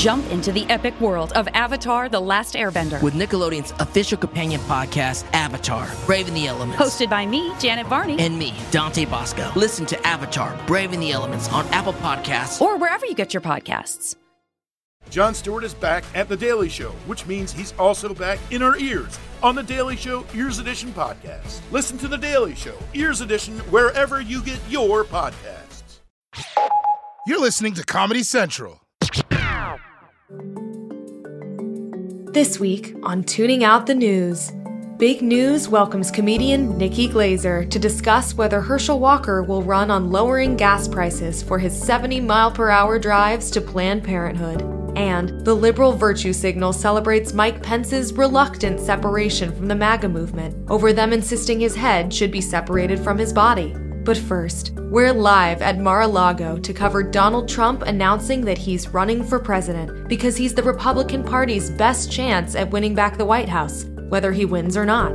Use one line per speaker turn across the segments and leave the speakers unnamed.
Jump into the epic world of Avatar The Last Airbender.
With Nickelodeon's official companion podcast, Avatar Braving the Elements.
Hosted by me, Janet Varney.
And me, Dante Basco. Listen to Avatar Braving the Elements on Apple Podcasts.
Or wherever you get your podcasts.
Jon Stewart is back at The Daily Show, which means he's also back in our ears on The Daily Show Ears Edition podcast. Listen to The Daily Show Ears Edition wherever you get your podcasts.
You're listening to Comedy Central.
This week on Tooning Out the News, Big News welcomes comedian Nikki Glaser to discuss whether Herschel Walker will run on lowering gas prices for his 70 mile per hour drives to Planned Parenthood. And the liberal virtue signal celebrates Mike Pence's reluctant separation from the MAGA movement over them insisting his head should be separated from his body. But first, we're live at Mar a Lago to cover Donald Trump announcing that he's running for president because he's the Republican Party's best chance at winning back the White House, whether he wins or not.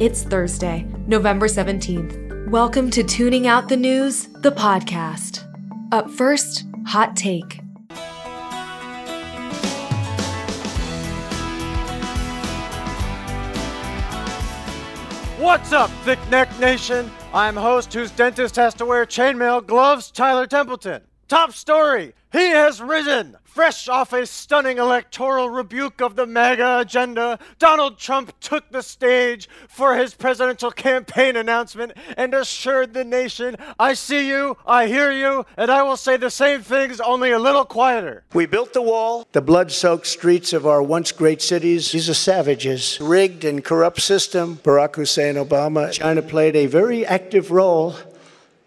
It's Thursday, November 17th. Welcome to Tooning Out the News, the podcast. Up first, Hot Take.
What's up, Thick Neck Nation? I'm host whose dentist has to wear chainmail gloves, Tyler Templeton. Top story he has risen! Fresh off a stunning electoral rebuke of the MAGA agenda, Donald Trump took the stage for his presidential campaign announcement and assured the nation, I see you, I hear you, and I will say the same things, only a little quieter.
We built the wall, the blood soaked streets of our once great cities. These are savages. Rigged and corrupt system. Barack Hussein Obama. China played a very active role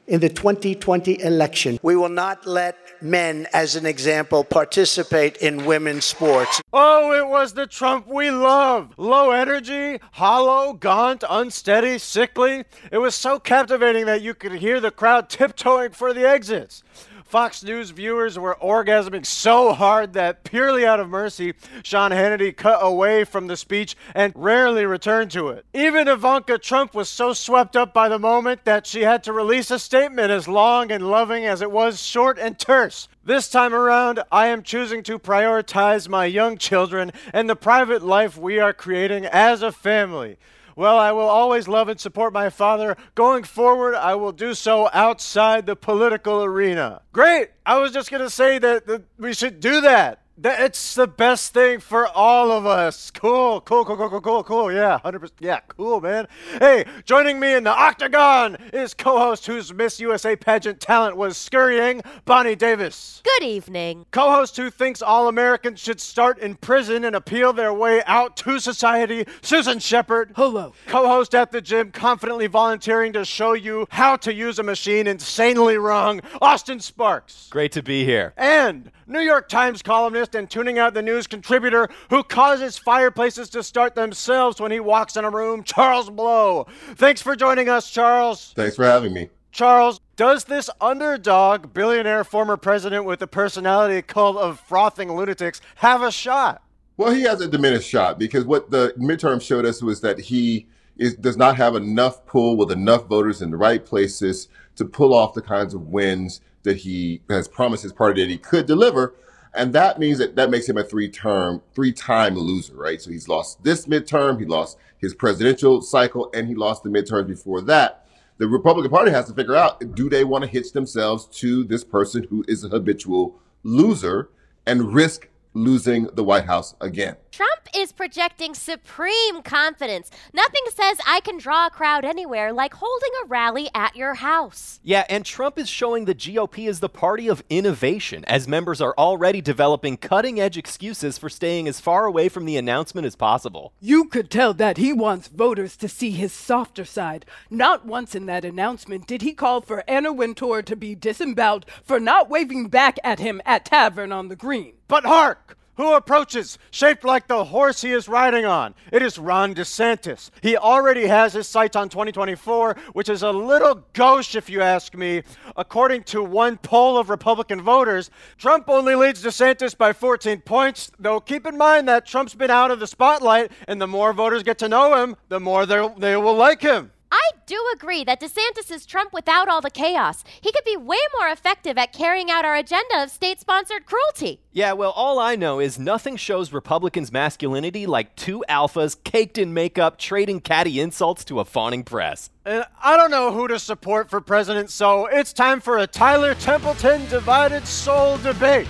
in the 2020 election. We will not let men, as an example, participate in women's sports.
Oh, it was the Trump we love. Low energy, hollow, gaunt, unsteady, sickly. It was so captivating that you could hear the crowd tiptoeing for the exits. Fox News viewers were orgasming so hard that, purely out of mercy, Sean Hannity cut away from the speech and rarely returned to it. Even Ivanka Trump was so swept up by the moment that she had to release a statement as long and loving as it was short and terse. This time around, I am choosing to prioritize my young children and the private life we are creating as a family. Well, I will always love and support my father. Going forward, I will do so outside the political arena. Great! I was just going to say that, that we should do that. It's the best thing for all of us. Cool, cool, cool, cool, cool, cool, cool. Yeah, 100%. Yeah, cool, man. Hey, joining me in the octagon is co host whose Miss USA pageant talent was scurrying, Bonnie Davis.
Good evening.
Co host who thinks all Americans should start in prison and appeal their way out to society, Susan Shepard.
Hello.
Co host at the gym, confidently volunteering to show you how to use a machine insanely wrong, Austin Sparks.
Great to be here.
And New York Times columnist and tooning out the news contributor who causes fireplaces to start themselves when he walks in a room, Charles Blow. Thanks for joining us, Charles.
Thanks for having me.
Charles, does this underdog, billionaire former president with a personality cult of frothing lunatics have a shot?
Well, he has a diminished shot because what the midterm showed us was that he is, does not have enough pull with enough voters in the right places to pull off the kinds of wins that he has promised his party that he could deliver. And that means that that makes him a three term, three time loser, right? So he's lost this midterm, he lost his presidential cycle, and he lost the midterms before that. The Republican Party has to figure out do they want to hitch themselves to this person who is a habitual loser and risk losing the White House again.
Trump is projecting supreme confidence. Nothing says I can draw a crowd anywhere like holding a rally at your house.
Yeah, and Trump is showing the GOP is the party of innovation, as members are already developing cutting edge excuses for staying as far away from the announcement as possible.
You could tell that he wants voters to see his softer side. Not once in that announcement did he call for Anna Wintour to be disemboweled for not waving back at him at Tavern on the Green.
But hark! Who approaches, shaped like the horse he is riding on? It is Ron DeSantis. He already has his sights on 2024, which is a little gauche, if you ask me. According to one poll of Republican voters, Trump only leads DeSantis by 14 points, though keep in mind that Trump's been out of the spotlight, and the more voters get to know him, the more they will like him.
I I do agree that DeSantis is Trump without all the chaos. He could be way more effective at carrying out our agenda of state sponsored cruelty.
Yeah, well, all I know is nothing shows Republicans' masculinity like two alphas caked in makeup trading catty insults to a fawning press.
And I don't know who to support for president, so it's time for a Tyler Templeton divided soul debate.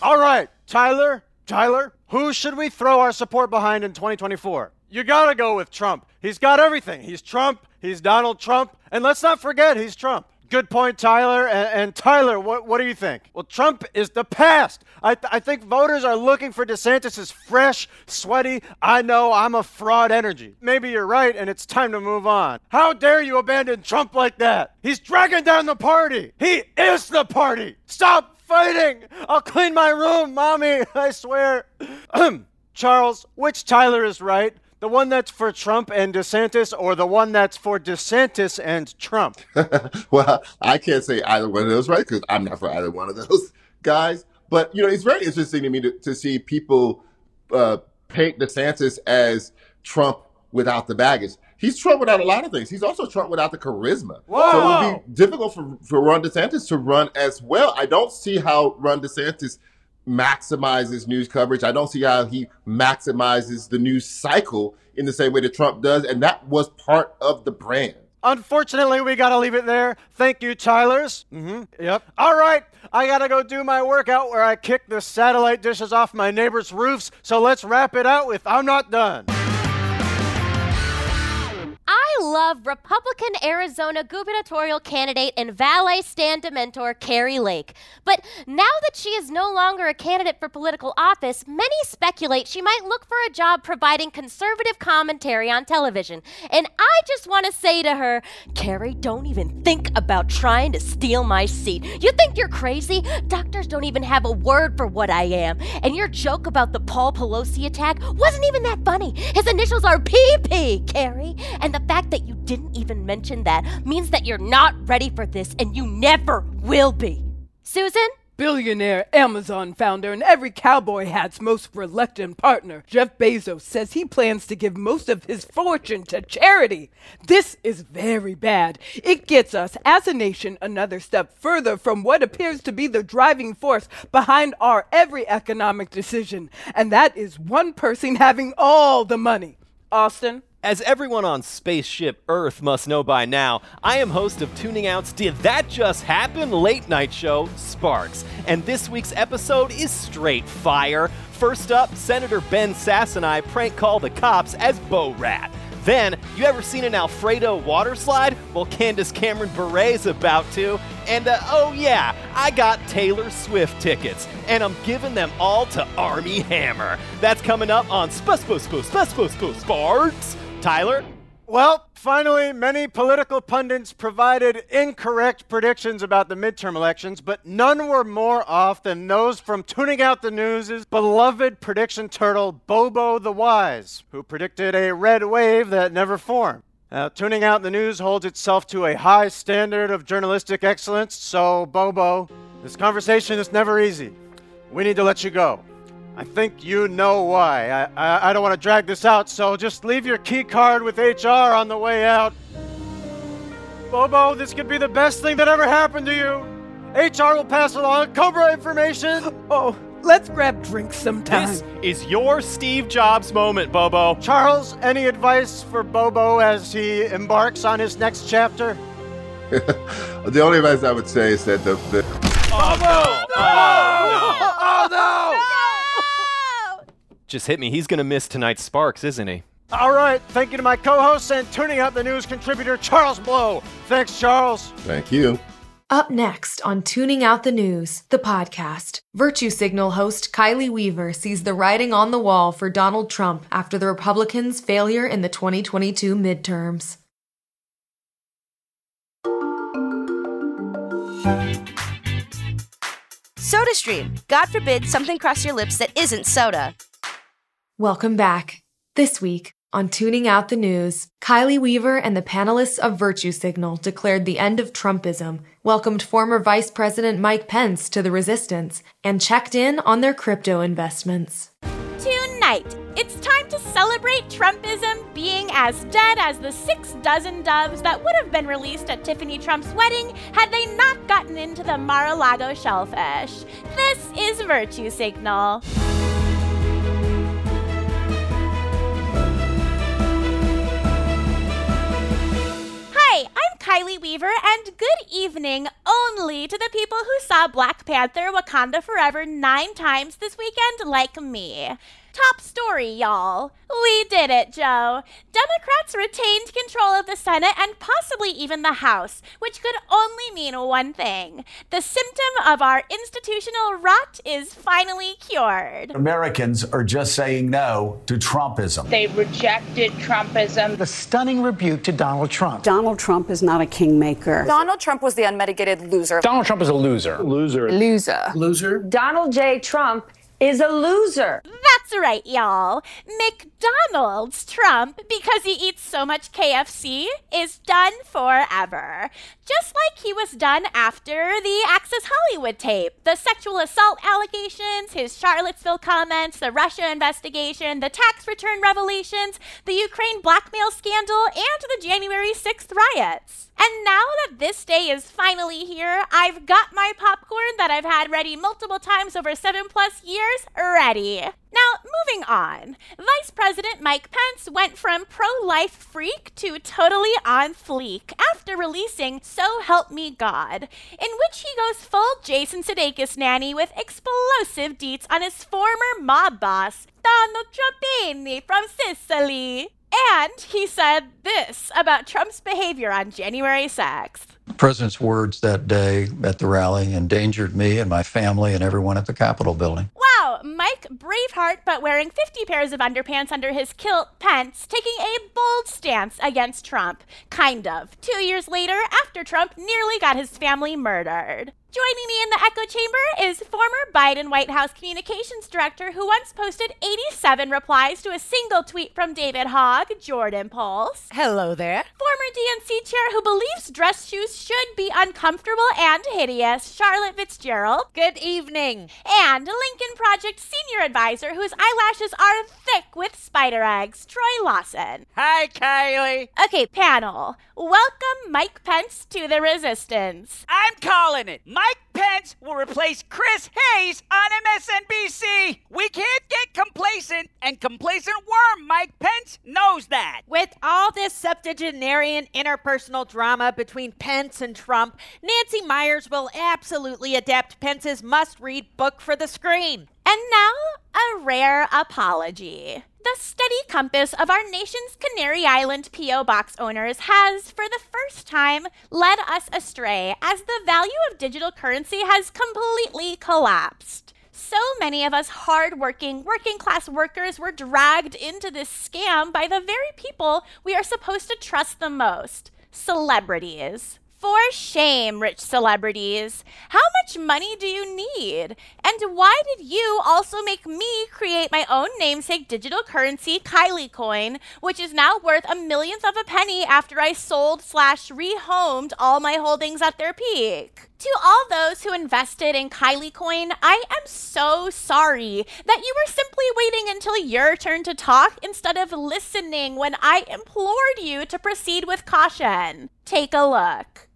All right, Tyler, Tyler, who should we throw our support behind in 2024? You gotta go with Trump. He's got everything. He's Trump, he's Donald Trump, and let's not forget he's Trump. Good point, Tyler. And, and Tyler, what, what do you think? Well, Trump is the past. I, th- I think voters are looking for DeSantis' fresh, sweaty, I know I'm a fraud energy. Maybe you're right, and it's time to move on. How dare you abandon Trump like that? He's dragging down the party. He is the party. Stop fighting. I'll clean my room, mommy. I swear. Charles, which Tyler is right? The one that's for Trump and DeSantis, or the one that's for DeSantis and Trump?
well, I can't say either one of those, right? Because I'm not for either one of those guys. But you know, it's very interesting to me to, to see people uh, paint DeSantis as Trump without the baggage. He's Trump without a lot of things. He's also Trump without the charisma.
Whoa.
So it would be difficult for, for Ron DeSantis to run as well. I don't see how Ron DeSantis maximizes news coverage. I don't see how he maximizes the news cycle in the same way that Trump does. And that was part of the brand.
Unfortunately, we gotta leave it there. Thank you, Tylers. Mm-hmm. Yep. All right, I gotta go do my workout where I kick the satellite dishes off my neighbors' roofs. So let's wrap it out with I'm not done.
Love Republican Arizona gubernatorial candidate and valet stand mentor Kari Lake. But now that she is no longer a candidate for political office, many speculate she might look for a job providing conservative commentary on television. And I just want to say to her, Kari, don't even think about trying to steal my seat. You think you're crazy? Doctors don't even have a word for what I am. And your joke about the Paul Pelosi attack wasn't even that funny. His initials are PP, Kari. And the fact that you didn't even mention that means that you're not ready for this and you never will be. Susan?
Billionaire Amazon founder and every cowboy hat's most reluctant partner, Jeff Bezos, says he plans to give most of his fortune to charity. This is very bad. It gets us, as a nation, another step further from what appears to be the driving force behind our every economic decision, and that is one person having all the money. Austin?
As everyone on Spaceship Earth must know by now, I am host of Tooning Out's Did That Just Happen late night show, Sparks. And this week's episode is straight fire. First up, Senator Ben Sasse and I prank call the cops as Borat. Then, you ever seen an Alfredo water slide? Well, Candace Cameron Bure's about to. And uh, oh yeah, I got Taylor Swift tickets, and I'm giving them all to Armie Hammer. That's coming up on Sparks. Tyler?
Well, finally, many political pundits provided incorrect predictions about the midterm elections, but none were more off than those from tooning out the news' beloved prediction turtle, Bobo the Wise, who predicted a red wave that never formed. Now, tooning out the news holds itself to a high standard of journalistic excellence, so, Bobo, this conversation is never easy. We need to let you go. I think you know why. I, I, I don't want to drag this out, so just leave your key card with HR on the way out. Bobo, this could be the best thing that ever happened to you. HR will pass along Cobra information.
Oh, let's grab drinks sometime.
This is your Steve Jobs moment, Bobo.
Charles, any advice for Bobo as he embarks on his next chapter?
the only advice I would say is that the, the
Oh, no!
Oh, no!
Oh, oh, Just hit me. He's going to miss tonight's Sparks, isn't he?
All right, thank you to my co hosts and tooning out the news contributor, Charles Blow. Thanks, Charles.
thank you.
Up next on Tooning Out the News, the podcast, Virtue Signal host Kylie Weaver sees the writing on the wall for Donald Trump after the Republicans' failure in the 2022 midterms.
SodaStream. God forbid something cross your lips that isn't soda.
Welcome back. This week on Tooning Out the News, Kylie Weaver and the panelists of Virtue Signal declared the end of Trumpism, welcomed former Vice President Mike Pence to the resistance, and checked in on their crypto investments.
Tonight
it's time to celebrate Trumpism being as dead as the six dozen doves that would have been released at Tiffany Trump's wedding had they not gotten into the Mar a Lago shellfish. This is Virtue Signal. I'm Kylie Weaver, and good evening only to the people who saw Black Panther Wakanda Forever nine times this weekend, like me. Top story, y'all. We did it, Joe. Democrats retained control of the Senate and possibly even the House, which could only mean one thing. The symptom of our institutional rot is finally cured.
Americans are just saying no to Trumpism.
They rejected Trumpism.
The stunning rebuke to Donald Trump.
Donald Trump is not a kingmaker.
Donald Trump was the unmitigated loser.
Donald Trump is a loser.
Loser.
Loser.
Loser.
Donald J. Trump is a loser.
That's right, y'all. McDonald's Trump, because he eats so much KFC, is done forever. Just like he was done after the Access Hollywood tape. The sexual assault allegations, his Charlottesville comments, the Russia investigation, the tax return revelations, the Ukraine blackmail scandal, and the January 6th riots. And now that this day is finally here, I've got my popcorn that I've had ready multiple times over seven plus years ready. Now, moving on. Vice President Mike Pence went from pro life freak to totally on fleek after releasing So Help Me God, in which he goes full Jason Sudeikis nanny with explosive deets on his former mob boss, Donald Trumpini from Sicily. And he said this about Trump's behavior on January 6th.
The president's words that day at the rally endangered me and my family and everyone at the Capitol building.
Wow, Mike Braveheart, but wearing 50 pairs of underpants under his kilt, Pence, taking a bold stance against Trump. Kind of. Two years later, after Trump nearly got his family murdered. Joining me in the echo chamber is former Biden White House communications director who once posted 87 replies to a single tweet from David Hogg, Jordan Pulse.
Hello there.
Former DNC chair who believes dress shoes should be uncomfortable and hideous, Charlotte Fitzgerald.
Good evening.
And Lincoln Project senior advisor whose eyelashes are thick with spider eggs, Troy Lawson.
Hi, Kylie.
Okay, panel. Welcome Mike Pence to the resistance.
I'm calling it. Mike Pence will replace Chris Hayes on MSNBC. We can't get complacent, and complacent worm Mike Pence knows that.
With all this septuagenarian interpersonal drama between Pence and Trump, Nancy Meyers will absolutely adapt Pence's must read book for the screen.
And now, a rare apology. The steady compass of our nation's Canary Island P.O. Box owners has, for the first time, led us astray as the value of digital currency has completely collapsed. So many of us hardworking, working class workers were dragged into this scam by the very people we are supposed to trust the most celebrities. For shame, rich celebrities. How much money do you need? And why did you also make me create my own namesake digital currency, Kylie Coin, which is now worth a millionth of a penny after I sold slash rehomed all my holdings at their peak? To all those who invested in Kylie Coin, I am so sorry that you were simply waiting until your turn to talk instead of listening when I implored you to proceed with caution. Take a look.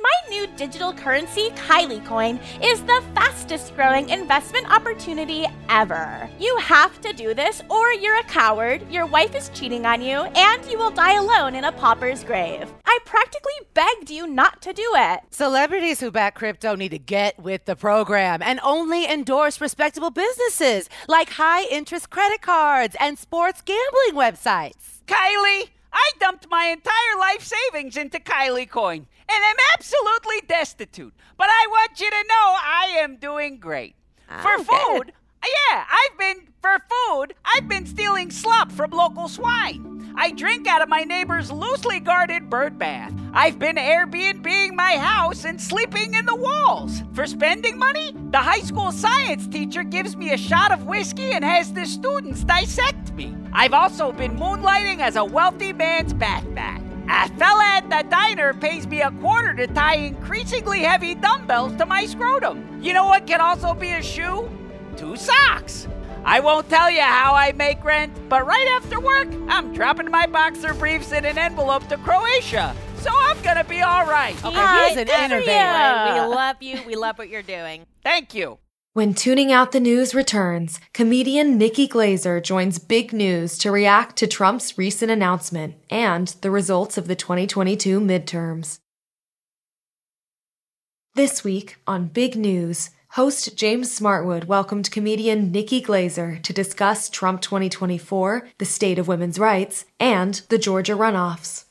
My new digital currency, Kylie Coin, is the fastest growing investment opportunity ever. You have to do this, or you're a coward, your wife is cheating on you, and you will die alone in a pauper's grave. I practically begged you not to do it.
Celebrities who back crypto need to get with the program and only endorse respectable businesses like high interest credit cards and sports gambling websites.
Kylie, I dumped my entire life savings into Kylie Coin and am absolutely destitute. But I want you to know I am doing great. For
Oh,
food,
good.
Yeah, I've been, for food, I've been stealing slop from local swine. I drink out of my neighbor's loosely guarded bird bath. I've been Airbnbing my house and sleeping in the walls. For spending money, the high school science teacher gives me a shot of whiskey and has the students dissect me. I've also been moonlighting as a wealthy man's Batman. A fella at the diner pays me a quarter to tie increasingly heavy dumbbells to my scrotum. You know what can also be a shoe? Two socks. I won't tell you how I make rent, but right after work, I'm dropping my boxer briefs in an envelope to Croatia. So I'm gonna be all right.
Okay, he's an innovator.
We love you. We love what you're doing.
Thank you.
When Tooning Out the News returns, comedian Nikki Glaser joins Big News to react to Trump's recent announcement and the results of the 2022 midterms. This week on Big News, host James Smartwood welcomed comedian Nikki Glaser to discuss Trump 2024, the state of women's rights, and the Georgia runoffs.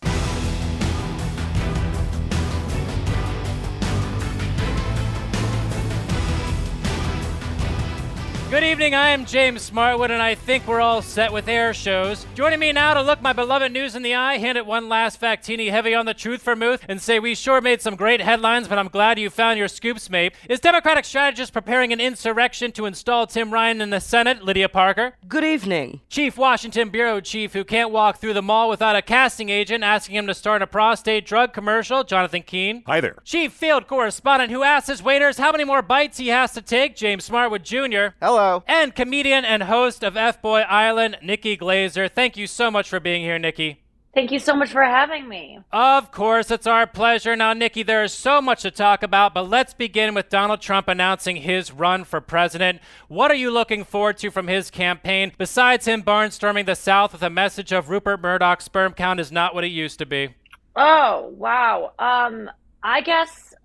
Good evening, I am James Smartwood, and I think we're all set with air shows. Joining me now to look my beloved news in the eye, hand it one last factini heavy on the truth vermouth, and say we sure made some great headlines, but I'm glad you found your scoops, mate, is Democratic strategist preparing an insurrection to install Tim Ryan in the Senate, Lydia Parker.
Good evening.
Chief Washington Bureau Chief who can't walk through the mall without a casting agent asking him to start a prostate drug commercial, Jonathan Keene.
Hi there.
Chief Field Correspondent who asks his waiters how many more bites he has to take, James Smartwood Jr.
Hello.
And comedian and host of F Boy Island, Nikki Glaser. Thank you so much for being here, Nikki.
Thank you so much for having me.
Of course, it's our pleasure. Now, Nikki, there is so much to talk about, but let's begin with Donald Trump announcing his run for president. What are you looking forward to from his campaign, besides him barnstorming the South with a message of Rupert Murdoch's sperm count is not what it used to be?
Oh, wow. Um, I guess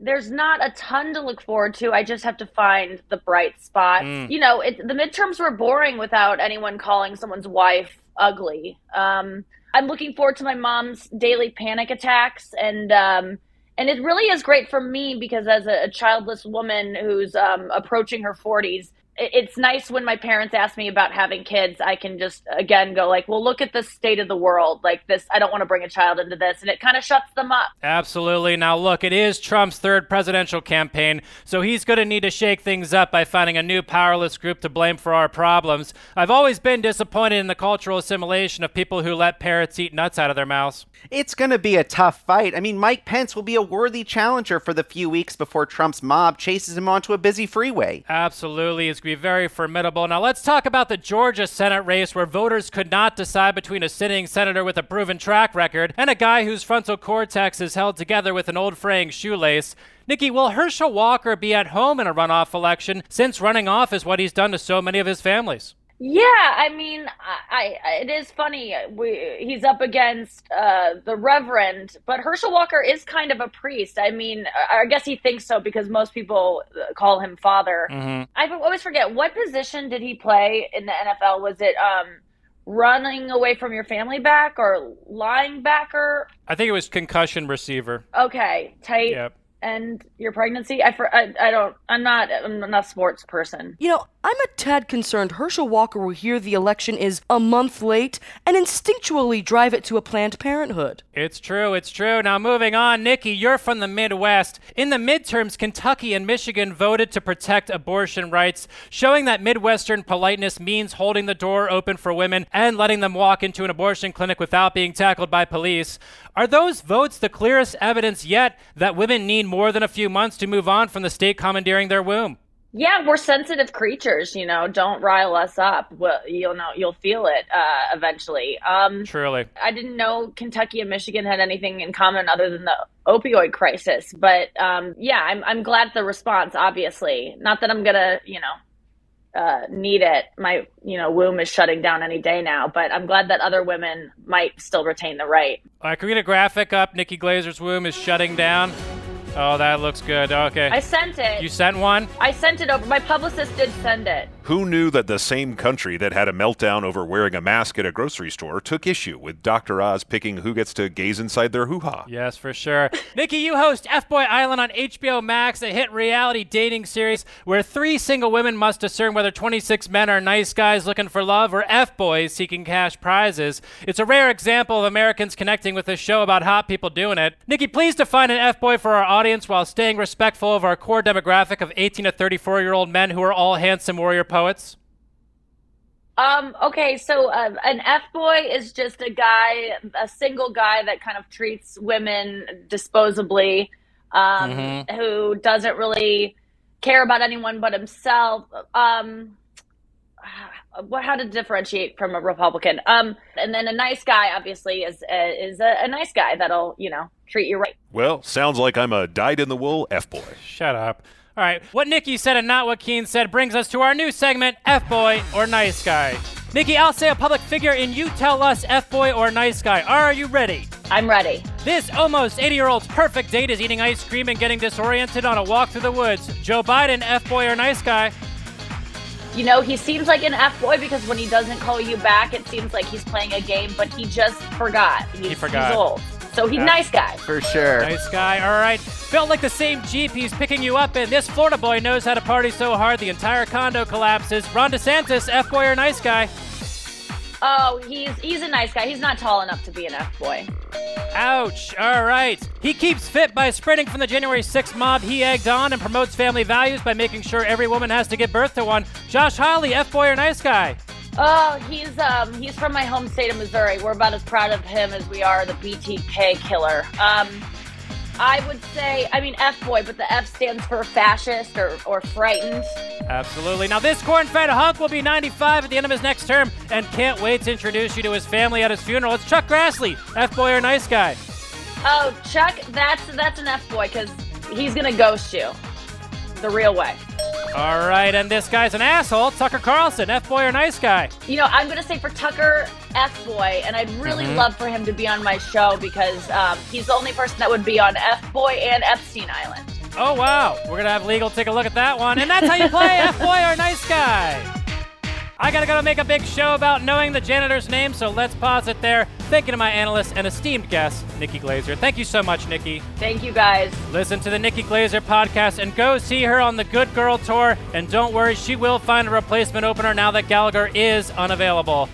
there's not a ton to look forward to. I just have to find the bright spots.
Mm.
You know, it, the midterms were boring without anyone calling someone's wife ugly. Um, I'm looking forward to my mom's daily panic attacks, and um, and it really is great for me because as a, a childless woman who's um, approaching her 40s, it- it's nice when my parents ask me about having kids. I can just again go like, well, look at the state of the world. Like this, I don't want to bring a child into this, and it kind of shuts them up.
Absolutely. Now, look, it is Trump's third presidential campaign, so he's going to need to shake things up by finding a new powerless group to blame for our problems. I've always been disappointed in the cultural assimilation of people who let parrots eat nuts out of their mouths.
It's going to be a tough fight. I mean, Mike Pence will be a worthy challenger for the few weeks before Trump's mob chases him onto a busy freeway.
Absolutely. It's going to be very formidable. Now, let's talk about the Georgia Senate race where voters could not decide between a sitting senator with a proven track record and a guy whose frontal cortex is held together with an old fraying shoelace. Nikki, will Herschel Walker be at home in a runoff election since running off is what he's done to so many of his families?
Yeah, I mean, I, I it is funny. We, he's up against uh, the Reverend, but Herschel Walker is kind of a priest. I mean, I I guess he thinks so because most people uh, call him father.
Mm-hmm.
I always forget what position did he play in the NFL? Was it um, running away from your family back or lying backer?
I think it was concussion receiver.
Okay, tight.
Yep.
And your pregnancy? I, for, I I don't. I'm not. I'm not a sports person.
You know, I'm a tad concerned Herschel Walker will hear the election is a month late and instinctually drive it to a Planned Parenthood.
It's true, it's true. Now, moving on, Nikki, you're from the Midwest. In the midterms, Kentucky and Michigan voted to protect abortion rights, showing that Midwestern politeness means holding the door open for women and letting them walk into an abortion clinic without being tackled by police. Are those votes the clearest evidence yet that women need more than a few months to move on from the state commandeering their womb?
Yeah, we're sensitive creatures, you know. Don't rile us up. Well, you'll know, you'll feel it uh, eventually. Um,
Truly.
I didn't know Kentucky and Michigan had anything in common other than the opioid crisis, but um, yeah, I'm I'm glad the response. Obviously, not that I'm gonna, you know, uh, need it. My you know womb is shutting down any day now, but I'm glad that other women might still retain the right.
All right, can we get a graphic up? Nikki Glaser's womb is shutting down. Oh, that looks good. Okay.
I sent it.
You sent one?
I sent it over. My publicist did send it.
Who knew that the same country that had a meltdown over wearing a mask at a grocery store took issue with Dr. Oz picking who gets to gaze inside their hoo ha?
Yes, for sure. Nikki, you host F Boy Island on HBO Max, a hit reality dating series where three single women must discern whether 26 men are nice guys looking for love or F boys seeking cash prizes. It's a rare example of Americans connecting with a show about hot people doing it. Nikki, please define an F boy for our audience while staying respectful of our core demographic of 18 to 34 year old men who are all handsome warrior poets.
Um, okay, so uh, an F boy is just a guy, a single guy that kind of treats women disposably, um,
Mhm.
who doesn't really care about anyone but himself. Um, what how to differentiate from a Republican. Um, and then a nice guy obviously is uh, is a, a nice guy that'll you know treat you right.
Well, sounds like I'm a dyed in the wool F boy.
Shut up. All right, what Nikki said and not what Keene said brings us to our new segment, F Boy or Nice Guy. Nikki, I'll say a public figure and you tell us F Boy or Nice Guy. Are you ready?
I'm ready.
This almost 80 year old's perfect date is eating ice cream and getting disoriented on a walk through the woods. Joe Biden, F Boy or Nice Guy?
You know, he seems like an F boy because when he doesn't call you back, it seems like he's playing a game, but he just forgot. He's,
He forgot.
He's old. So he's
Yeah.
nice guy.
For sure.
Nice guy, all right. Felt like the same Jeep he's picking you up in. This Florida boy knows how to party so hard the entire condo collapses. Ron DeSantis, F boy or nice guy?
Oh, he's he's a nice guy. He's not tall enough to be an F boy.
Ouch. All right. He keeps fit by sprinting from the January 6th mob he egged on and promotes family values by making sure every woman has to give birth to one. Josh Hawley, F boy or nice guy?
Oh, he's um he's from my home state of Missouri. We're about as proud of him as we are the BTK killer. Um, I would say, I mean F boy, but the F stands for fascist or or frightened.
Absolutely. Now, this corn fed hunk will be 95 at the end of his next term and can't wait to introduce you to his family at his funeral. It's Chuck Grassley, F boy or nice guy?
Oh, Chuck, that's that's an F boy because he's gonna ghost you, the real way.
All right, and this guy's an asshole. Tucker Carlson, F boy or nice guy?
You know, I'm gonna say for Tucker, F boy, and I'd really
Mhm.
love for him to be on my show because um, he's the only person that would be on F boy and Epstein Island.
Oh, wow. We're going to have legal take a look at that one. And that's how you play F boy or nice guy. I got to go make a big show about knowing the janitor's name, so let's pause it there. Thank you to my analyst and esteemed guest, Nikki Glaser. Thank you so much, Nikki.
Thank you guys.
Listen to the Nikki Glaser podcast and go see her on the Good Girl Tour. And don't worry, she will find a replacement opener now that Gallagher is unavailable.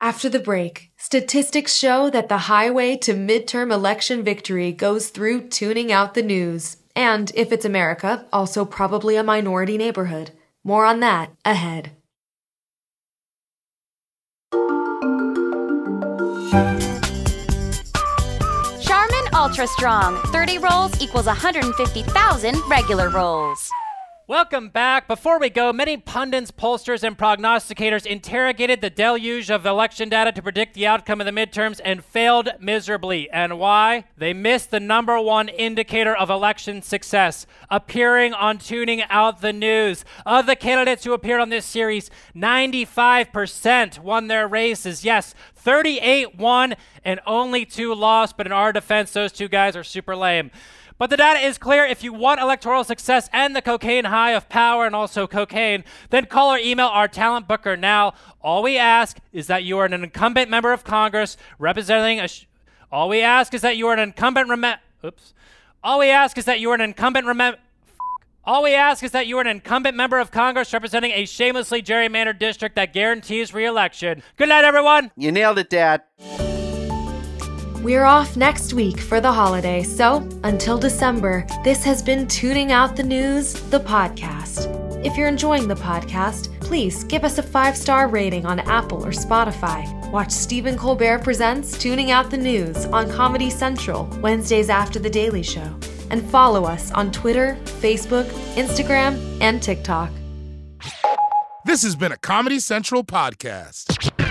After the break, statistics show that the highway to midterm election victory goes through tooning out the news. And if it's America, also probably a minority neighborhood. More on that ahead.
Ultra Strong. 30 rolls equals 150,000 regular rolls.
Welcome back. Before we go, many pundits, pollsters, and prognosticators interrogated the deluge of election data to predict the outcome of the midterms and failed miserably. And why? They missed the number one indicator of election success appearing on Tooning Out the News. Of the candidates who appeared on this series, 95% won their races. Yes, 38 won and only two lost, but in our defense, those two guys are super lame. But the data is clear. If you want electoral success and the cocaine high of power and also cocaine, then call or email our talent booker now. All we ask is that you are an incumbent member of Congress representing a. Sh- all we ask is that you are an incumbent. Rem- Oops. All we ask is that you are an incumbent. Remem- all we ask is that you are an incumbent member of Congress representing a shamelessly gerrymandered district that guarantees re-election. Good night, everyone.
You nailed it, Dad.
We're off next week for the holiday, so until December, this has been Tooning Out the News, the podcast. If you're enjoying the podcast, please give us a five star rating on Apple or Spotify. Watch Stephen Colbert Presents Tooning Out the News on Comedy Central, Wednesdays after The Daily Show. And follow us on Twitter, Facebook, Instagram, and TikTok.
This has been a Comedy Central podcast.